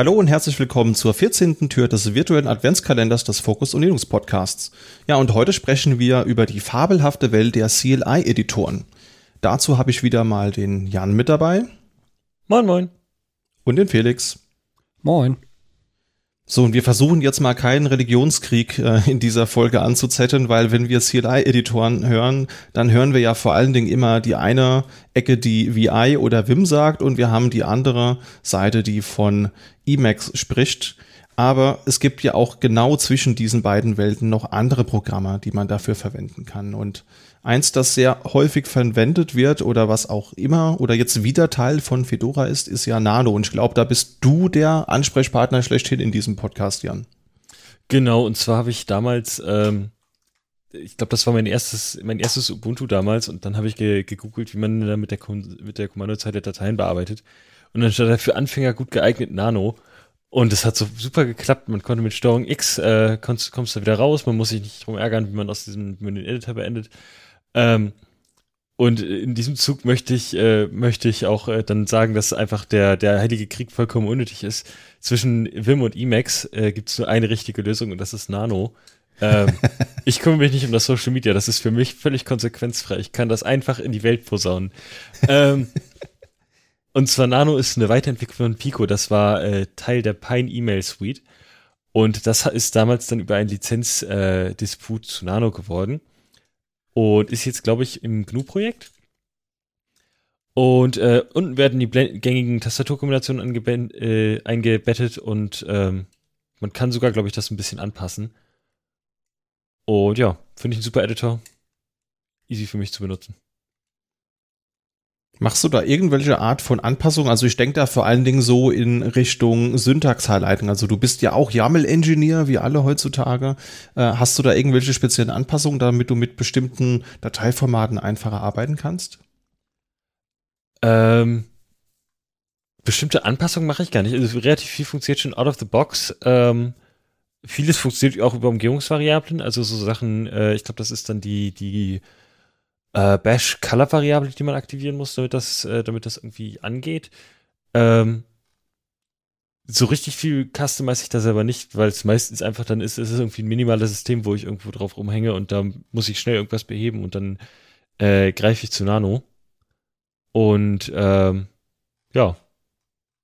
Hallo und herzlich willkommen zur 14. Tür des virtuellen Adventskalenders des Focus und Linux Podcasts. Ja, und heute sprechen wir über die fabelhafte Welt der CLI-Editoren. Dazu habe ich wieder mal den Jan mit dabei. Moin, moin. Und den Felix. Moin. So, und wir versuchen jetzt mal keinen Religionskrieg äh, in dieser Folge anzuzetteln, weil wenn wir CLI-Editoren hören, dann hören wir ja vor allen Dingen immer die eine Ecke, die VI oder Vim sagt und wir haben die andere Seite, die von Emacs spricht. Aber es gibt ja auch genau zwischen diesen beiden Welten noch andere Programme, die man dafür verwenden kann. Und eins, das sehr häufig verwendet wird oder was auch immer oder jetzt wieder Teil von Fedora ist, ist ja Nano. Und ich glaube, da bist du der Ansprechpartner schlechthin in diesem Podcast, Jan. Genau, und zwar habe ich damals, ähm, ich glaube, das war mein erstes, mein erstes Ubuntu damals und dann habe ich ge gegoogelt, wie man da mit der, mit der Kommandozeile Dateien bearbeitet. Und dann stand da für Anfänger gut geeignet Nano. Und es hat so super geklappt. Man konnte mit Steuerung X, äh, kommst, kommst da wieder raus. Man muss sich nicht drum ärgern, wie man aus diesem, wie man den Editor beendet. Ähm, und in diesem Zug möchte ich, äh, möchte ich auch äh, dann sagen, dass einfach der, der Heilige Krieg vollkommen unnötig ist. Zwischen Vim und Emacs äh, gibt es nur eine richtige Lösung und das ist Nano. ähm, ich kümmere mich nicht um das Social Media, das ist für mich völlig konsequenzfrei. Ich kann das einfach in die Welt posaunen. ähm, und zwar Nano ist eine Weiterentwicklung von Pico. Das war äh, Teil der Pine Email Suite. Und das ist damals dann über einen Lizenzdisput äh, zu Nano geworden. Und ist jetzt, glaube ich, im GNU-Projekt. Und äh, unten werden die gängigen Tastaturkombinationen äh, eingebettet und ähm, man kann sogar, glaube ich, das ein bisschen anpassen. Und ja, finde ich ein super Editor. Easy für mich zu benutzen. Machst du da irgendwelche Art von Anpassung? Also ich denke da vor allen Dingen so in Richtung Syntax-Highlighting. Also du bist ja auch YAML-Engineer, wie alle heutzutage. Äh, hast du da irgendwelche speziellen Anpassungen, damit du mit bestimmten Dateiformaten einfacher arbeiten kannst? Ähm, bestimmte Anpassungen mache ich gar nicht. Also relativ viel funktioniert schon out of the box. Ähm, vieles funktioniert auch über Umgehungsvariablen. Also so Sachen, äh, ich glaube, das ist dann die, die äh, Bash-Color-Variable, die man aktivieren muss, damit das, äh, damit das irgendwie angeht. Ähm, so richtig viel customize ich da selber nicht, weil es meistens einfach dann ist, es ist irgendwie ein minimales System, wo ich irgendwo drauf rumhänge und da muss ich schnell irgendwas beheben und dann äh, greife ich zu Nano. Und ähm, ja.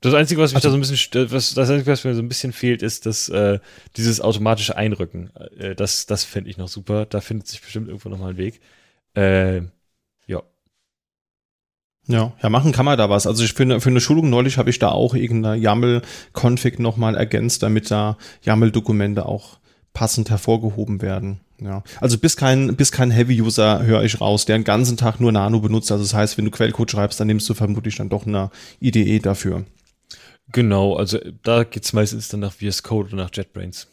Das Einzige, was mich also, da so ein bisschen, was, das Einzige, was mir so ein bisschen fehlt, ist das, äh, dieses automatische Einrücken. Äh, das, das fände ich noch super. Da findet sich bestimmt irgendwo nochmal ein Weg. Äh, ja. Ja, ja, machen kann man da was. Also ich finde, für eine Schulung neulich habe ich da auch irgendeine YAML-Config nochmal ergänzt, damit da YAML-Dokumente auch passend hervorgehoben werden. Ja, also bis kein, bis kein Heavy-User höre ich raus, der den ganzen Tag nur Nano benutzt. Also das heißt, wenn du Quellcode schreibst, dann nimmst du vermutlich dann doch eine IDE dafür. Genau, also da geht's meistens dann nach VS Code oder nach JetBrains.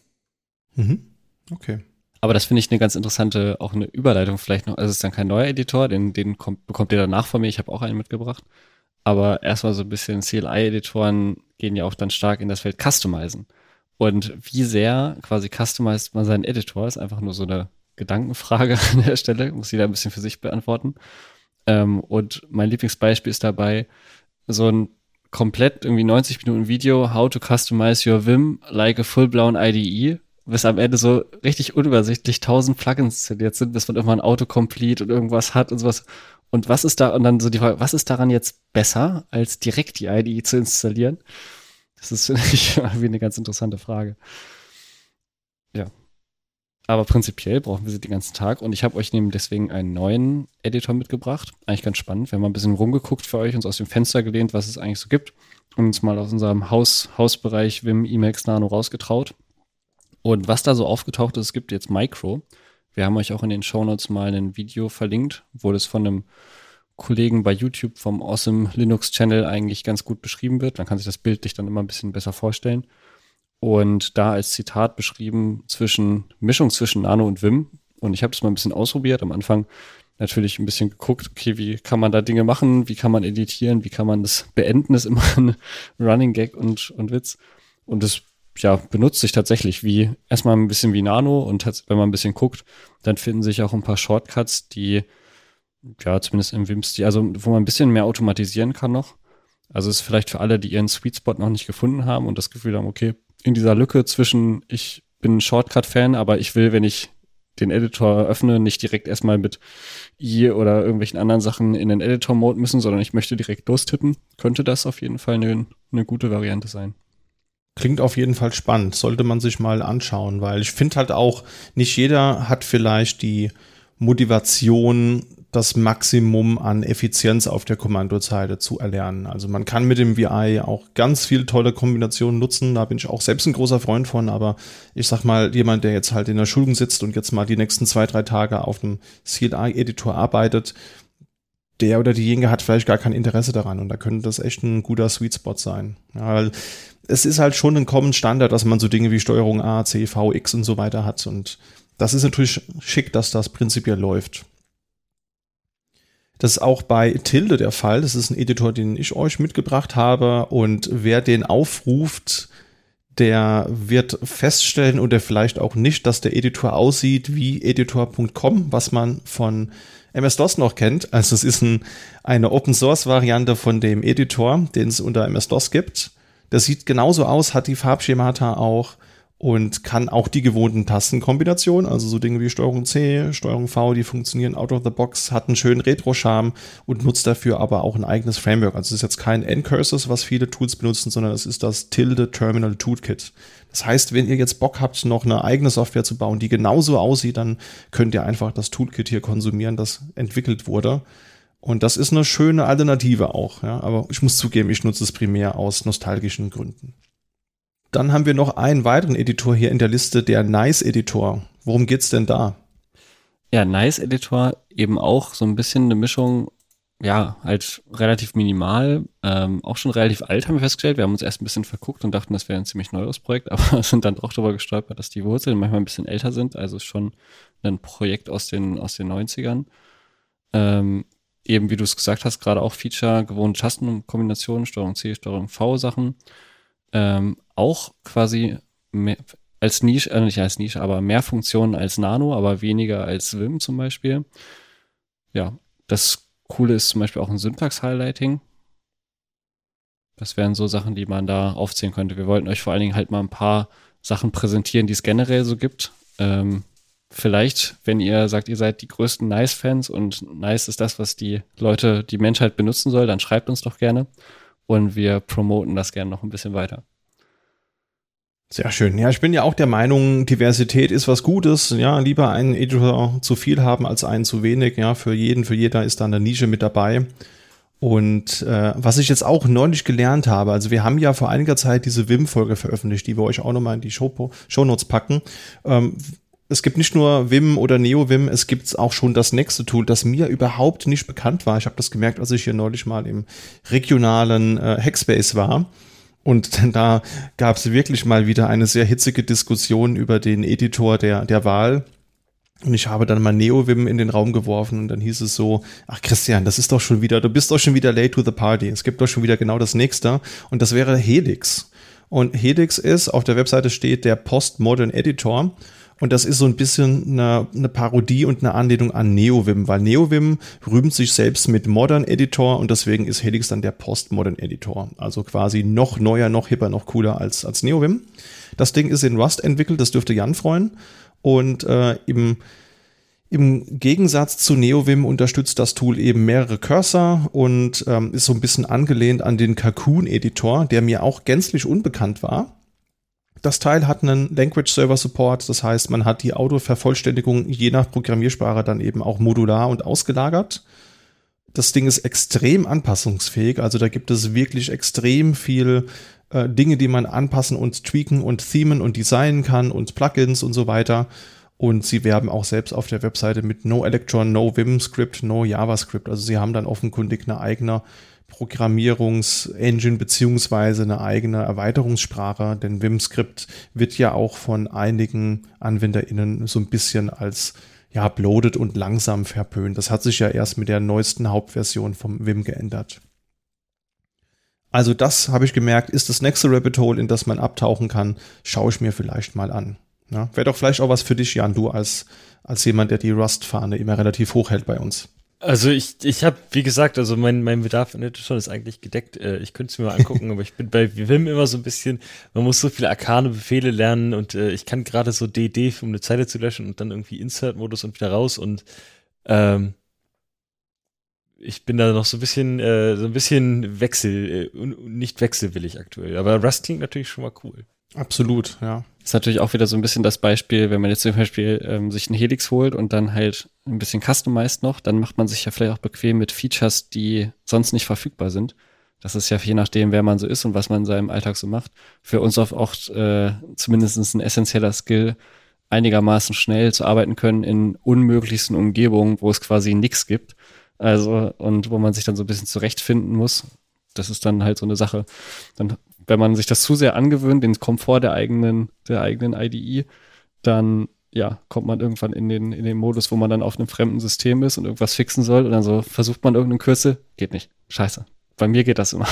Mhm. Okay. Aber das finde ich eine ganz interessante, auch eine Überleitung vielleicht noch. Also es ist dann kein neuer Editor, den, den kommt, bekommt ihr danach von mir. Ich habe auch einen mitgebracht. Aber erstmal so ein bisschen CLI-Editoren gehen ja auch dann stark in das Feld Customizen. Und wie sehr quasi customized man seinen Editor, ist einfach nur so eine Gedankenfrage an der Stelle, muss jeder ein bisschen für sich beantworten. Ähm, und mein Lieblingsbeispiel ist dabei so ein komplett irgendwie 90 Minuten Video, how to customize your Vim like a full-blown IDE bis am Ende so richtig unübersichtlich tausend Plugins installiert sind, bis man irgendwann Autocomplete und irgendwas hat und sowas. Und was ist da, und dann so die Frage, was ist daran jetzt besser, als direkt die IDE zu installieren? Das ist, finde ich, irgendwie eine ganz interessante Frage. Ja. Aber prinzipiell brauchen wir sie den ganzen Tag und ich habe euch neben deswegen einen neuen Editor mitgebracht. Eigentlich ganz spannend. Wir haben mal ein bisschen rumgeguckt für euch, uns aus dem Fenster gelehnt, was es eigentlich so gibt und uns mal aus unserem Haus, Hausbereich Vim Emacs Nano rausgetraut. Und was da so aufgetaucht ist, es gibt jetzt Micro. Wir haben euch auch in den Shownotes mal ein Video verlinkt, wo das von einem Kollegen bei YouTube vom Awesome Linux Channel eigentlich ganz gut beschrieben wird. Man kann sich das bildlich dann immer ein bisschen besser vorstellen. Und da als Zitat beschrieben zwischen Mischung zwischen Nano und Vim. Und ich habe das mal ein bisschen ausprobiert. Am Anfang natürlich ein bisschen geguckt, okay, wie kann man da Dinge machen, wie kann man editieren, wie kann man das beenden, ist immer ein Running Gag und, und Witz. Und das ja, benutzt sich tatsächlich wie erstmal ein bisschen wie Nano und wenn man ein bisschen guckt, dann finden sich auch ein paar Shortcuts, die ja zumindest im Wim-Stil, also wo man ein bisschen mehr automatisieren kann noch. Also ist vielleicht für alle, die ihren Sweet Spot noch nicht gefunden haben und das Gefühl haben, okay, in dieser Lücke zwischen ich bin Shortcut-Fan, aber ich will, wenn ich den Editor öffne, nicht direkt erstmal mit I oder irgendwelchen anderen Sachen in den Editor-Mode müssen, sondern ich möchte direkt lostippen, könnte das auf jeden Fall eine, eine gute Variante sein. Klingt auf jeden Fall spannend, sollte man sich mal anschauen, weil ich finde halt auch, nicht jeder hat vielleicht die Motivation, das Maximum an Effizienz auf der Kommandozeile zu erlernen. Also man kann mit dem VI auch ganz viele tolle Kombinationen nutzen. Da bin ich auch selbst ein großer Freund von. Aber ich sag mal, jemand, der jetzt halt in der Schulung sitzt und jetzt mal die nächsten zwei, drei Tage auf dem CLI-Editor arbeitet, der oder diejenige hat vielleicht gar kein Interesse daran. Und da könnte das echt ein guter Sweet Spot sein. Ja, es ist halt schon ein Common Standard, dass man so Dinge wie Steuerung A, C, V, X und so weiter hat. Und das ist natürlich schick, dass das prinzipiell läuft. Das ist auch bei Tilde der Fall. Das ist ein Editor, den ich euch mitgebracht habe. Und wer den aufruft, der wird feststellen oder vielleicht auch nicht, dass der Editor aussieht wie editor.com, was man von MS-DOS noch kennt. Also es ist ein, eine Open-Source-Variante von dem Editor, den es unter MS-DOS gibt. Das sieht genauso aus, hat die Farbschemata auch und kann auch die gewohnten Tastenkombinationen, also so Dinge wie Steuerung C, Steuerung V, die funktionieren out of the box, hat einen schönen Retro-Charme und nutzt dafür aber auch ein eigenes Framework. Also es ist jetzt kein N-Curses, was viele Tools benutzen, sondern es ist das Tilde Terminal Toolkit. Das heißt, wenn ihr jetzt Bock habt, noch eine eigene Software zu bauen, die genauso aussieht, dann könnt ihr einfach das Toolkit hier konsumieren, das entwickelt wurde. Und das ist eine schöne Alternative auch, ja. Aber ich muss zugeben, ich nutze es primär aus nostalgischen Gründen. Dann haben wir noch einen weiteren Editor hier in der Liste, der Nice Editor. Worum geht's denn da? Ja, Nice Editor eben auch so ein bisschen eine Mischung, ja, halt relativ minimal, ähm, auch schon relativ alt haben wir festgestellt. Wir haben uns erst ein bisschen verguckt und dachten, das wäre ein ziemlich neues Projekt, aber sind dann doch darüber gestolpert, dass die Wurzeln manchmal ein bisschen älter sind. Also schon ein Projekt aus den, aus den 90ern. Ähm, eben, wie du es gesagt hast, gerade auch Feature, gewohnte Tastenkombinationen, Steuerung C, Steuerung V Sachen ähm, auch quasi mehr, als Nische, äh, nicht als Nische, aber mehr Funktionen als Nano, aber weniger als Vim zum Beispiel. Ja, das Coole ist zum Beispiel auch ein Syntax-Highlighting. Das wären so Sachen, die man da aufzählen könnte. Wir wollten euch vor allen Dingen halt mal ein paar Sachen präsentieren, die es generell so gibt. Ähm, vielleicht, wenn ihr sagt, ihr seid die größten Nice-Fans und Nice ist das, was die Leute, die Menschheit benutzen soll, dann schreibt uns doch gerne und wir promoten das gerne noch ein bisschen weiter. Sehr schön. Ja, ich bin ja auch der Meinung, Diversität ist was Gutes. Ja, lieber einen Editor zu viel haben als einen zu wenig. Ja, für jeden, für jeder ist da eine Nische mit dabei. Und äh, was ich jetzt auch neulich gelernt habe, also wir haben ja vor einiger Zeit diese Wim-Folge veröffentlicht, die wir euch auch nochmal in die Show, Shownotes packen. Ähm, es gibt nicht nur Vim oder NeoVim, es gibt auch schon das nächste Tool, das mir überhaupt nicht bekannt war. Ich habe das gemerkt, als ich hier neulich mal im regionalen äh, Hackspace war. Und da gab es wirklich mal wieder eine sehr hitzige Diskussion über den Editor der, der Wahl. Und ich habe dann mal NeoVim in den Raum geworfen und dann hieß es so, ach Christian, das ist doch schon wieder, du bist doch schon wieder late to the party. Es gibt doch schon wieder genau das nächste. Und das wäre Helix. Und Helix ist, auf der Webseite steht der Postmodern Editor. Und das ist so ein bisschen eine, eine Parodie und eine Anlehnung an NeoVim, weil NeoVim rühmt sich selbst mit Modern Editor und deswegen ist Helix dann der Postmodern Editor. Also quasi noch neuer, noch hipper, noch cooler als, als NeoVim. Das Ding ist in Rust entwickelt, das dürfte Jan freuen. Und äh, im im Gegensatz zu NeoVim unterstützt das Tool eben mehrere Cursor und ähm, ist so ein bisschen angelehnt an den Cocoon-Editor, der mir auch gänzlich unbekannt war. Das Teil hat einen Language Server Support, das heißt, man hat die Autovervollständigung je nach Programmiersprache dann eben auch modular und ausgelagert. Das Ding ist extrem anpassungsfähig, also da gibt es wirklich extrem viel äh, Dinge, die man anpassen und tweaken und themen und designen kann und Plugins und so weiter. Und sie werben auch selbst auf der Webseite mit No Electron, No Vim Script, No JavaScript. Also sie haben dann offenkundig eine eigene Programmierungsengine beziehungsweise eine eigene Erweiterungssprache, denn Vim-Script wird ja auch von einigen AnwenderInnen so ein bisschen als ja, bloated und langsam verpönt. Das hat sich ja erst mit der neuesten Hauptversion vom Vim geändert. Also das habe ich gemerkt, ist das nächste Rabbit Hole, in das man abtauchen kann, schaue ich mir vielleicht mal an. Ja, Wäre doch vielleicht auch was für dich, Jan, du als, als jemand, der die Rust-Fahne immer relativ hoch hält bei uns. Also ich, ich habe, wie gesagt, also mein, mein Bedarf an Edition ist eigentlich gedeckt. Äh, ich könnte es mir mal angucken, aber ich bin bei Vim immer so ein bisschen, man muss so viele arkane Befehle lernen und äh, ich kann gerade so DD, um eine Zeile zu löschen und dann irgendwie Insert-Modus und wieder raus und ähm, ich bin da noch so ein bisschen, äh, so ein bisschen wechsel, äh, nicht wechselwillig aktuell. Aber Rust klingt natürlich schon mal cool. Absolut, ja. Ist natürlich auch wieder so ein bisschen das Beispiel, wenn man jetzt zum Beispiel ähm, sich einen Helix holt und dann halt ein bisschen customized noch, dann macht man sich ja vielleicht auch bequem mit Features, die sonst nicht verfügbar sind. Das ist ja je nachdem, wer man so ist und was man in seinem Alltag so macht. Für uns auch, auch äh, zumindest ein essentieller Skill, einigermaßen schnell zu arbeiten können in unmöglichsten Umgebungen, wo es quasi nichts gibt. Also, und wo man sich dann so ein bisschen zurechtfinden muss. Das ist dann halt so eine Sache. Dann wenn man sich das zu sehr angewöhnt, den Komfort der eigenen, der eigenen IDE, dann ja, kommt man irgendwann in den, in den Modus, wo man dann auf einem fremden System ist und irgendwas fixen soll und dann so versucht man irgendeinen Kürzel, geht nicht. Scheiße. Bei mir geht das immer.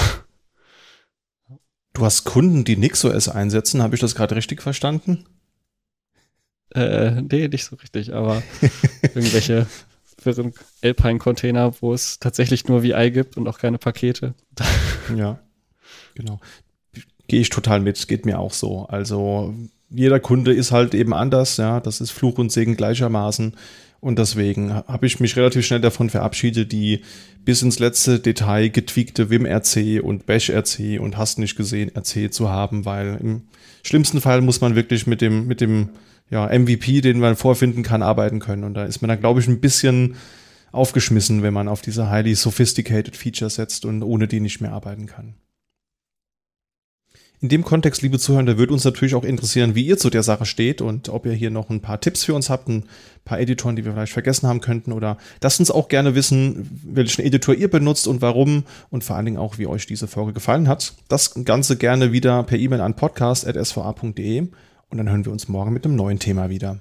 Du hast Kunden, die NixOS einsetzen, habe ich das gerade richtig verstanden? Äh, nee, nicht so richtig, aber irgendwelche wirren Alpine-Container, wo es tatsächlich nur VI gibt und auch keine Pakete. ja, genau gehe ich total mit, geht mir auch so. Also jeder Kunde ist halt eben anders, ja, das ist Fluch und Segen gleichermaßen. Und deswegen habe ich mich relativ schnell davon verabschiedet, die bis ins letzte Detail getweakte Vim-RC und Bash-RC und hast nicht gesehen RC zu haben, weil im schlimmsten Fall muss man wirklich mit dem, mit dem ja, MVP, den man vorfinden kann, arbeiten können. Und da ist man dann, glaube ich, ein bisschen aufgeschmissen, wenn man auf diese highly sophisticated Features setzt und ohne die nicht mehr arbeiten kann. In dem Kontext, liebe Zuhörer, würde uns natürlich auch interessieren, wie ihr zu der Sache steht und ob ihr hier noch ein paar Tipps für uns habt, ein paar Editoren, die wir vielleicht vergessen haben könnten oder lasst uns auch gerne wissen, welchen Editor ihr benutzt und warum und vor allen Dingen auch, wie euch diese Folge gefallen hat. Das Ganze gerne wieder per E-Mail an podcast.sva.de und dann hören wir uns morgen mit einem neuen Thema wieder.